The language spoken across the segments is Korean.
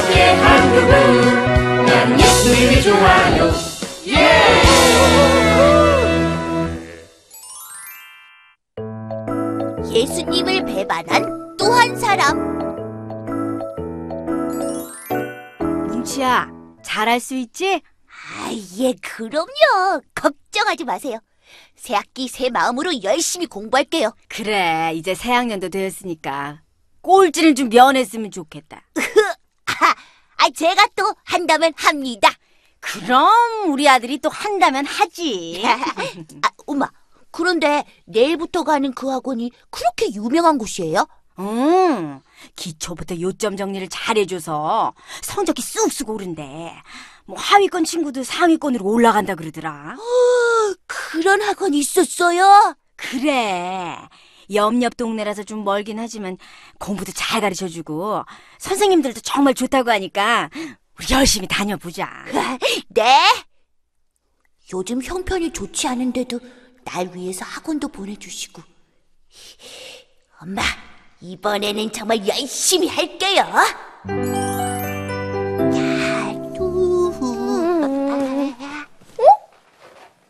옆에 한 그분 난 예수님이 좋아요 예수님을 배반한 또 한 사람. 뭉치야, 잘할 수 있지? 아, 예, 그럼요. 걱정하지 마세요. 새 학기 새 마음으로 열심히 공부할게요. 그래, 이제 새 학년도 되었으니까 꼴찌를 좀 면했으면 좋겠다. 아, 제가 또 한다면 합니다. 그럼 우리 아들이 또 한다면 하지. 아, 엄마. 그런데 내일부터 가는 그 학원이 그렇게 유명한 곳이에요? 음, 기초부터 요점 정리를 잘해줘서 성적이 쑥쑥 오른대. 뭐 하위권 친구도 상위권으로 올라간다 그러더라. 그런 학원이 있었어요? 그래. 옆옆 동네라서 좀 멀긴 하지만 공부도 잘 가르쳐주고 선생님들도 정말 좋다고 하니까 우리 열심히 다녀보자. 네. 요즘 형편이 좋지 않은데도 날 위해서 학원도 보내주시고. 엄마, 이번에는 정말 열심히 할게요. 야, 두.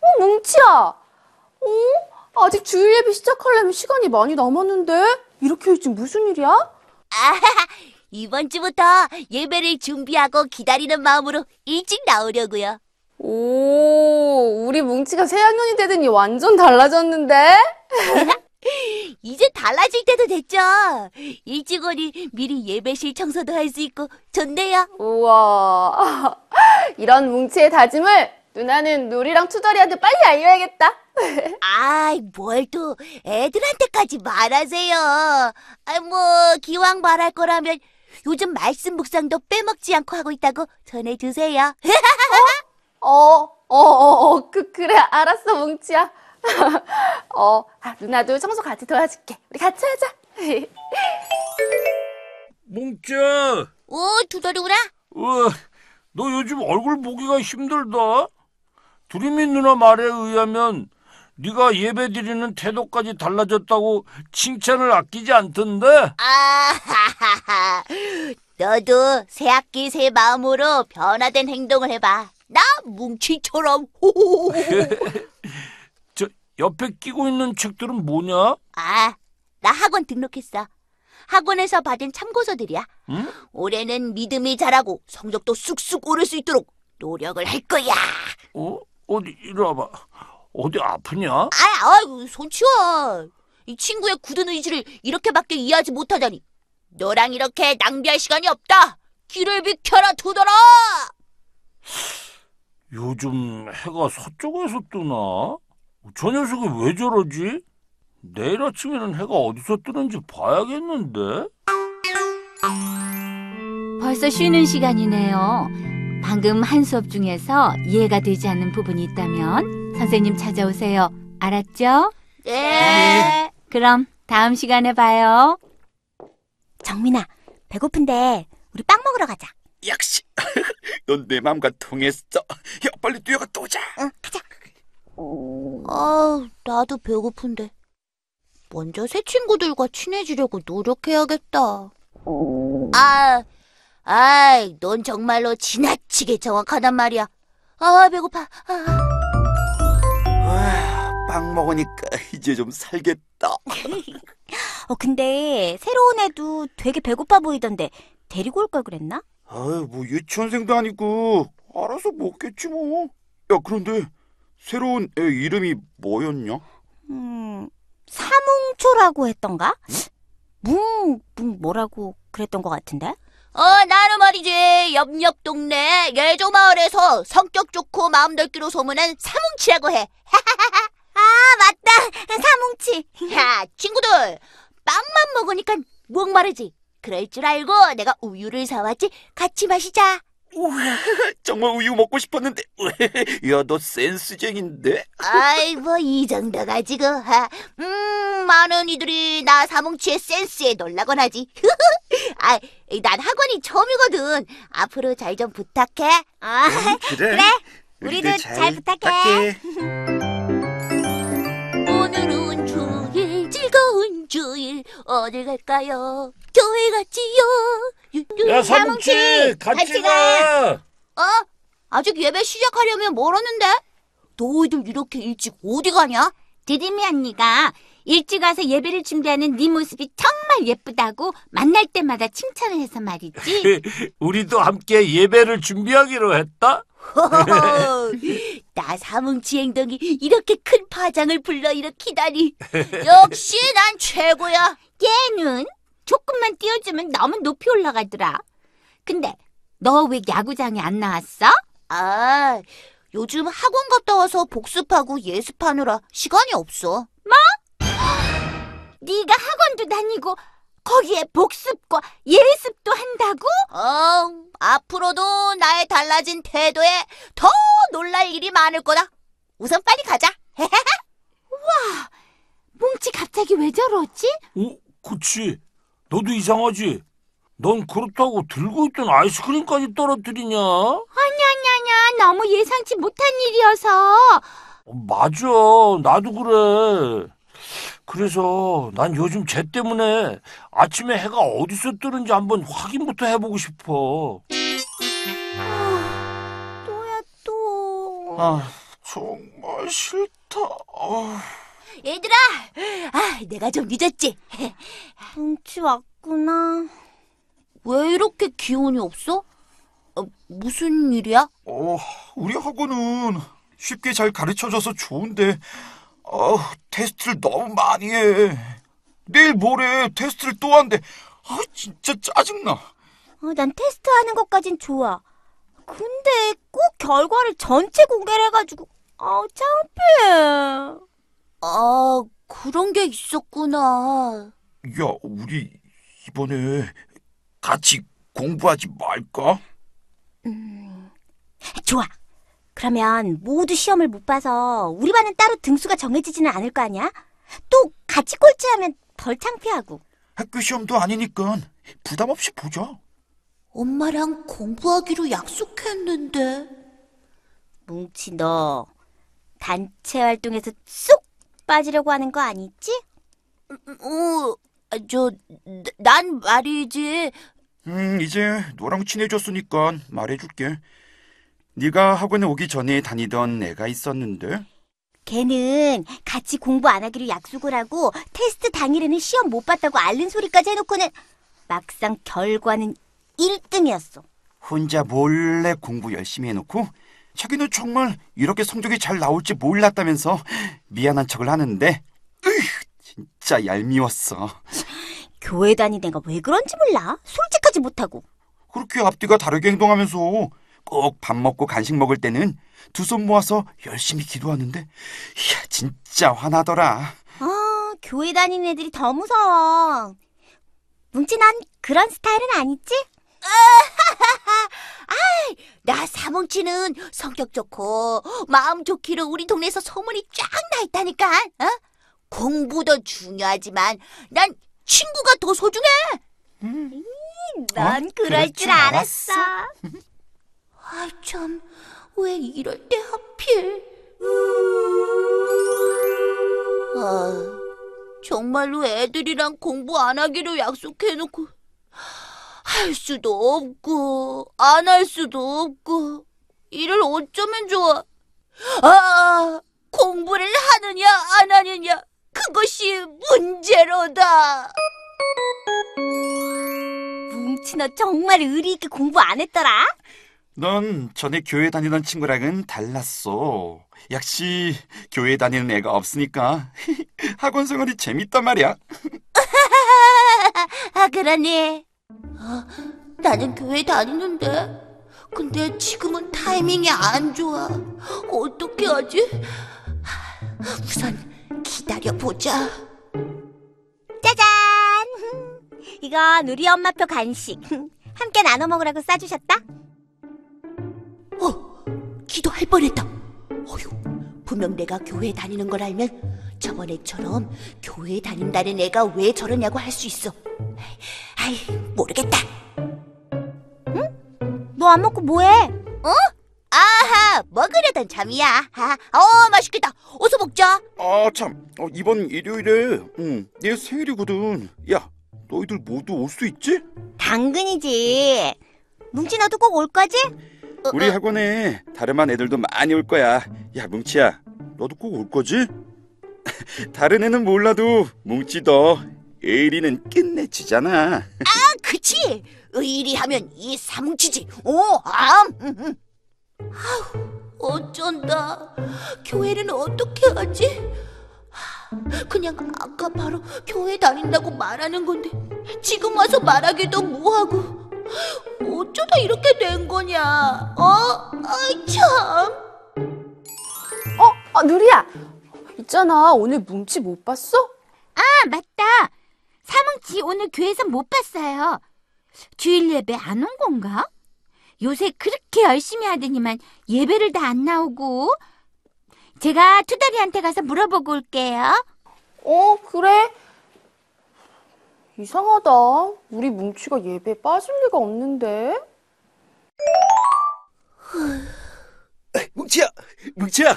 어, 뭉치야. 어? 아직 주일 예배 시작하려면 시간이 많이 남았는데? 이렇게 일찍 무슨 일이야? 아, 이번 주부터 예배를 준비하고 기다리는 마음으로 일찍 나오려고요. 오, 우리 뭉치가 새 학년이 되더니 완전 달라졌는데? 이제 달라질 때도 됐죠. 일찍 오니 미리 예배실 청소도 할 수 있고 좋네요. 우와. 이런 뭉치의 다짐을 누나는 누리랑 투덜이한테 빨리 알려야겠다. 아이, 뭘 또 애들한테까지 말하세요. 아, 뭐 기왕 말할 거라면 요즘 말씀 묵상도 빼먹지 않고 하고 있다고 전해주세요. 어, 어, 어, 어, 그, 그래, 알았어, 뭉치야. 어, 아, 누나도 청소 같이 도와줄게. 우리 같이 하자. 뭉짜, 오, 두더리구나. 어, 너 요즘 얼굴 보기가 힘들다. 두리미 누나 말에 의하면 네가 예배 드리는 태도까지 달라졌다고 칭찬을 아끼지 않던데. 아하하하. 너도 새 학기 새 마음으로 변화된 행동을 해봐. 나 뭉치처럼. 저 옆에 끼고 있는 책들은 뭐냐? 아, 나 학원 등록했어. 학원에서 받은 참고서들이야. 응? 올해는 믿음이 자라고 성적도 쑥쑥 오를 수 있도록 노력을 할 거야. 어? 어디 이리 와봐. 어디 아프냐? 아, 아이고, 손 치워. 이 친구의 굳은 의지를 이렇게밖에 이해하지 못하다니. 너랑 이렇게 낭비할 시간이 없다. 길을 비켜라, 두더라! 요즘 해가 서쪽에서 뜨나? 저 녀석이 왜 저러지? 내일 아침에는 해가 어디서 뜨는지 봐야겠는데? 벌써 쉬는 시간이네요. 방금 한 수업 중에서 이해가 되지 않는 부분이 있다면 선생님 찾아오세요. 알았죠? 네. 그럼 다음 시간에 봐요. 정민아, 배고픈데 우리 빵 먹으러 가자. 역시 넌내 마음과 통했어. 야 빨리 뛰어갔다 오자. 아, 나도 배고픈데. 먼저 새 친구들과 친해지려고 노력해야겠다. 아, 아이, 넌 정말로 지나치게 정확하단 말이야. 아, 배고파. 아. 와, 빵 먹으니까 이제 좀 살겠다. 어, 근데 새로운 애도 되게 배고파 보이던데 데리고 올 걸 그랬나? 아유 뭐 유치원생도 아니고 알아서 먹겠지 뭐. 야 그런데 새로운 애 이름이 뭐였냐? 음, 사뭉초라고 했던가? 뭉, 뭉 뭐라고 그랬던 것 같은데? 어, 나는 말이지. 옆옆 동네 예조 마을에서 성격 좋고 마음 넓기로 소문난 사뭉치라고 해. 아. 사뭉치. 야, 친구들. 빵만 먹으니까 목마르지. 그럴 줄 알고 내가 우유를 사왔지. 같이 마시자. 우와, 정말 우유 먹고 싶었는데. 야 너 센스쟁인데? 아이, 뭐, 이 정도 가지고. 하. 음, 많은 이들이 나 사뭉치의 센스에 놀라곤 하지. 아, 난 학원이 처음이거든. 앞으로 잘 좀 부탁해. 아, 그래. 우리도 잘 부탁해. 오늘은 주일 어딜 갈까요? 교회 갔지요. 유- 야 사뭉치 같이 같이 가. 어? 아직 예배 시작하려면 멀었는데? 너희들 이렇게 일찍 어디 가냐? 드림이 언니가 일찍 와서 예배를 준비하는 네 모습이 정말 예쁘다고 만날 때마다 칭찬을 해서 말이지. 우리도 함께 예배를 준비하기로 했다. 나 사뭉치 행동이 이렇게 큰 파장을 불러일으키다니. 역시 난 최고야. 얘는 조금만 띄워주면 너무 높이 올라가더라. 근데 너 왜 야구장에 안 나왔어? 아, 요즘 학원 갔다 와서 복습하고 예습하느라 시간이 없어. 네가 학원도 다니고 거기에 복습과 예습도 한다고? 어, 앞으로도 나의 달라진 태도에 더 놀랄 일이 많을 거다. 우선 빨리 가자. 뭉치 갑자기 왜 저러지? 어, 그치. 너도 이상하지? 넌 그렇다고 들고 있던 아이스크림까지 떨어뜨리냐? 어, 아냐냐냐 너무 예상치 못한 일이어서 맞아. 나도 그래. 그래서 난 요즘 쟤 때문에 아침에 해가 어디서 뜨는지 한번 확인부터 해보고 싶어. 또야 또. 아, 정말 싫다. 아, 얘들아, 아, 내가 좀 늦었지. 뭉치 왔구나. 왜 이렇게 기운이 없어? 어, 무슨 일이야? 어, 우리 학원은 쉽게 잘 가르쳐줘서 좋은데, 어, 테스트를 너무 많이 해. 내일 모레 테스트를 또 한대. 아, 진짜 짜증나. 어, 난 테스트하는 것까진 좋아. 근데 꼭 결과를 전체 공개를 해가지고 아 창피해. 아, 그런 게 있었구나. 야, 우리 이번에 같이 공부하지 말까? 좋아. 그러면 모두 시험을 못 봐서 우리 반은 따로 등수가 정해지지는 않을 거 아니야? 또 같이 꼴찌하면 덜 창피하고. 학교 시험도 아니니까 부담 없이 보자. 엄마랑 공부하기로 약속했는데. 뭉치 너 단체 활동에서 쏙 빠지려고 하는 거 아니지? 어, 아, 저, 난 말이지. 음, 이제 너랑 친해졌으니까 말해줄게. 네가 학원에 오기 전에 다니던 애가 있었는데, 걔는 같이 공부 안 하기로 약속을 하고 테스트 당일에는 시험 못 봤다고 앓는 소리까지 해놓고는 막상 결과는 1등이었어. 혼자 몰래 공부 열심히 해놓고 자기는 정말 이렇게 성적이 잘 나올지 몰랐다면서 미안한 척을 하는데 으휴, 진짜 얄미웠어. 교회 다니는 애가 왜 그런지 몰라. 솔직하지 못하고. 그렇게 앞뒤가 다르게 행동하면서 꼭 밥 먹고 간식 먹을 때는 두 손 모아서 열심히 기도하는데 이야 진짜 화나더라. 아, 교회 다니는 애들이 더 무서워. 뭉치 난 그런 스타일은 아니지? 나 사뭉치는 성격 좋고 마음 좋기로 우리 동네에서 소문이 쫙 나 있다니까. 어? 공부도 중요하지만 난 친구가 더 소중해. 넌 어? 그럴 그럴 줄 줄 알았어. 아, 참. 왜 이럴 때 하필? 아, 정말로 애들이랑 공부 안 하기로 약속해놓고 할 수도 없고 안 할 수도 없고 이를 어쩌면 좋아? 아, 공부를 하느냐 안 하느냐 그것이 문제로다. 뭉치 너 정말 의리 있게 공부 안 했더라? 넌 전에 교회 다니던 친구랑은 달랐어. 역시 교회 다니는 애가 없으니까 학원 생활이 재밌단 말이야. 아, 그러네. 아, 나는 교회 다니는데. 근데 지금은 타이밍이 안 좋아. 어떻게 하지? 우선 기다려보자. 짜잔! 이건 우리 엄마표 간식. 함께 나눠 먹으라고 싸주셨다. 어, 기도할 뻔했다. 어휴, 분명 내가 교회 다니는 걸 알면 저번에처럼 교회 다닌다는 애가 왜 저러냐고 할 수 있어. 아이, 모르겠다. 너안 먹고 뭐해? 아, 하하, 먹으려던 참이야. 하, 어, 맛있겠다. 어서 먹자. 아, 참. 어, 이번 일요일에 응, 내 생일이거든. 야, 너희들 모두 올 수 있지? 당근이지. 뭉치 너도 꼭 올 거지? 우리 학원에 다름한 애들도 많이 올 거야. 야, 뭉치야. 너도 꼭 올 거지? 다른 애는 몰라도 뭉치 너 에이리는 끝내주잖아. 아, 그치. 의리하면 이 사뭉치지. 오, 암. 음, 음. 아우, 어쩐다. 교회는 어떻게 하지? 하, 그냥 아까 바로 교회 다닌다고 말하는 건데 지금 와서 말하기도 뭐하고 어쩌다 이렇게 된 거냐? 어? 아이 참. 어, 아, 누리야. 있잖아. 오늘 뭉치 못 봤어? 아, 맞다. 사뭉치 오늘 교회에서 못 봤어요. 주일 예배 안 온 건가? 요새 그렇게 열심히 하더니만 예배를 다 안 나오고. 제가 투다리한테 가서 물어보고 올게요. 어, 그래. 이상하다. 우리 뭉치가 예배에 빠질 리가 없는데. 뭉치야, 뭉치야. 야,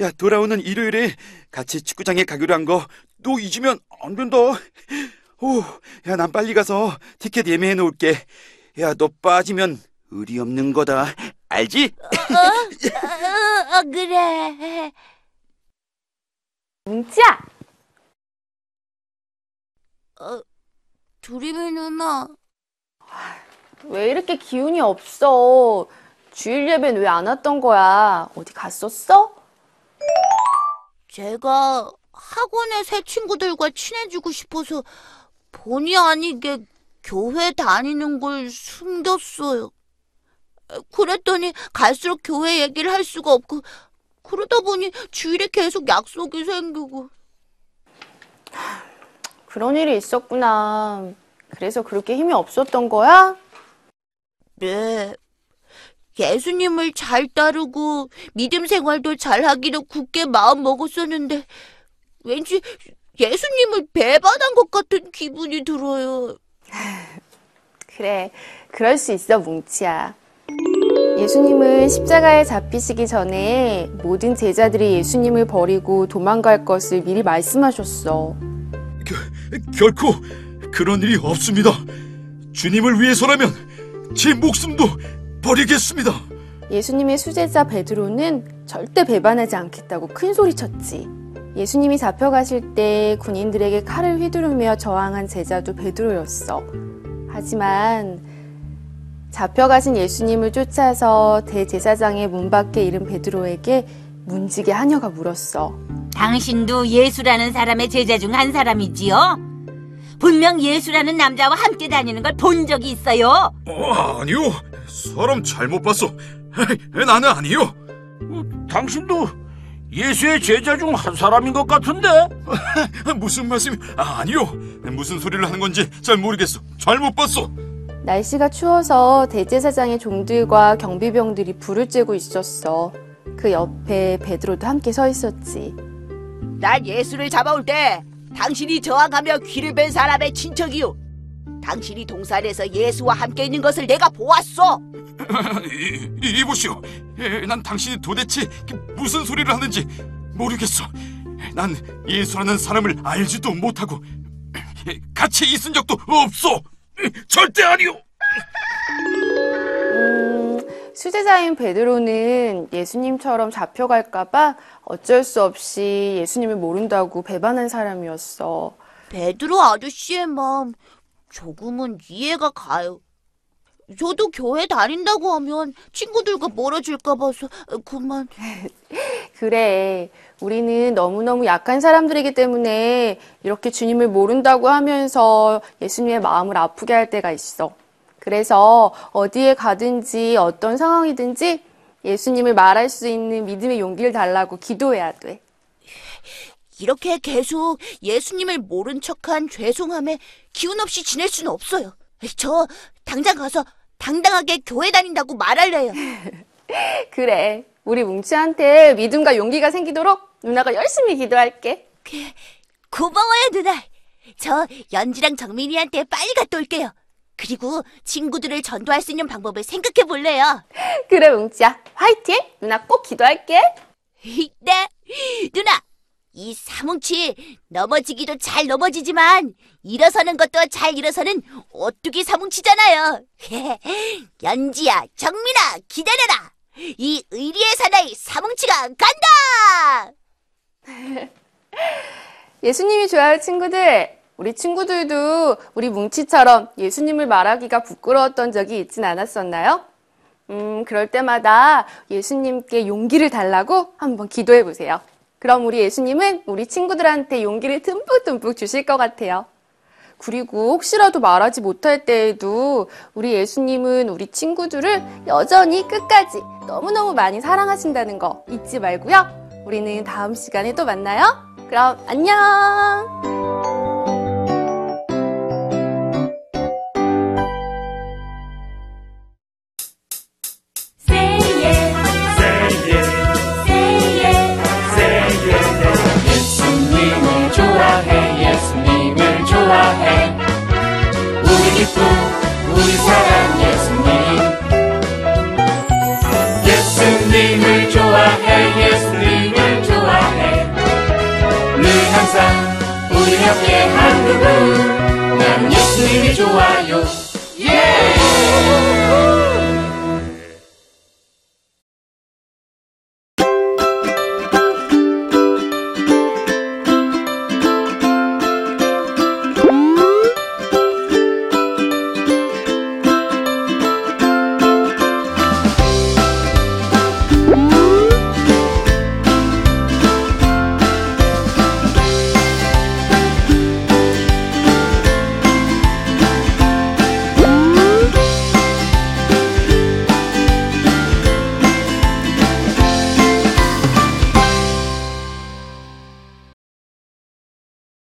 야, 돌아오는 일요일에 같이 축구장에 가기로 한 거 너 잊으면 안 된다. 오, 야, 난 빨리 가서 티켓 예매해 놓을게. 야, 너 빠지면 의리 없는 거다. 알지? 어, 어, 그래. 뭉치야! 어, 두리미 누나. 왜 이렇게 기운이 없어? 주일 예배는 왜 안 왔던 거야? 어디 갔었어? 제가 학원의 새 친구들과 친해지고 싶어서 본의 아니게 교회 다니는 걸 숨겼어요. 그랬더니 갈수록 교회 얘기를 할 수가 없고 그러다 보니 주일에 계속 약속이 생기고 그런 일이 있었구나. 그래서 그렇게 힘이 없었던 거야? 네. 예수님을 잘 따르고 믿음 생활도 잘 하기로 굳게 마음 먹었었는데 왠지 예수님을 배반한 것 같은 기분이 들어요. 그래, 그럴 수 있어, 뭉치야. 예수님은 십자가에 잡히시기 전에 모든 제자들이 예수님을 버리고 도망갈 것을 미리 말씀하셨어. 결코 그런 일이 없습니다. 주님을 위해서라면 제 목숨도 버리겠습니다. 예수님의 수제자 베드로는 절대 배반하지 않겠다고 큰 소리쳤지. 예수님이 잡혀가실 때 군인들에게 칼을 휘두르며 저항한 제자도 베드로였어. 하지만 잡혀가신 예수님을 쫓아서 대제사장의 문 밖에 이른 베드로에게 문지기 하녀가 물었어. 당신도 예수라는 사람의 제자 중 한 사람이지요? 분명 예수라는 남자와 함께 다니는 걸 본 적이 있어요. 어, 아니요. 사람 잘못 봤어. 나는 아니요. 당신도 예수의 제자 중 한 사람인 것 같은데? 무슨 말씀이 아니요. 무슨 소리를 하는 건지 잘 모르겠어. 잘못 봤어. 날씨가 추워서 대제사장의 종들과 경비병들이 불을 쬐고 있었어. 그 옆에 베드로도 함께 서 있었지. 난 예수를 잡아올 때 당신이 저항하며 귀를 뺀 사람의 친척이요. 당신이 동산에서 예수와 함께 있는 것을 내가 보았어. 이, 이, 이보시오. 에, 난 당신이 도대체 무슨 소리를 하는지 모르겠어. 난 예수라는 사람을 알지도 못하고 에, 같이 있은 적도 없어. 에, 절대 아니오. 음, 수제자인 베드로는 예수님처럼 잡혀갈까봐 어쩔 수 없이 예수님을 모른다고 배반한 사람이었어. 베드로 아저씨의 마음 조금은 이해가 가요. 저도 교회 다닌다고 하면 친구들과 멀어질까 봐서 그만. 그래. 우리는 너무너무 약한 사람들이기 때문에 이렇게 주님을 모른다고 하면서 예수님의 마음을 아프게 할 때가 있어. 그래서 어디에 가든지 어떤 상황이든지 예수님을 말할 수 있는 믿음의 용기를 달라고 기도해야 돼. 이렇게 계속 예수님을 모른 척한 죄송함에 기운 없이 지낼 수는 없어요. 저 당장 가서 당당하게 교회 다닌다고 말할래요. 그래. 우리 뭉치한테 믿음과 용기가 생기도록 누나가 열심히 기도할게. 고마워요, 누나. 저 연지랑 정민이한테 빨리 갔다 올게요. 그리고 친구들을 전도할 수 있는 방법을 생각해 볼래요. 그래, 뭉치야. 화이팅! 누나 꼭 기도할게. 네, 누나. 이 사뭉치 넘어지기도 잘 넘어지지만 일어서는 것도 잘 일어서는 오뚜기 사뭉치잖아요. 연지야, 정민아, 기다려라. 이 의리의 사나이 사뭉치가 간다. 예수님이 좋아할 친구들, 우리 친구들도 우리 뭉치처럼 예수님을 말하기가 부끄러웠던 적이 있진 않았었나요? 음, 그럴 때마다 예수님께 용기를 달라고 한번 기도해 보세요. 그럼 우리 예수님은 우리 친구들한테 용기를 듬뿍듬뿍 주실 것 같아요. 그리고 혹시라도 말하지 못할 때에도 우리 예수님은 우리 친구들을 여전히 끝까지 너무너무 많이 사랑하신다는 거 잊지 말고요. 우리는 다음 시간에 또 만나요. 그럼 안녕!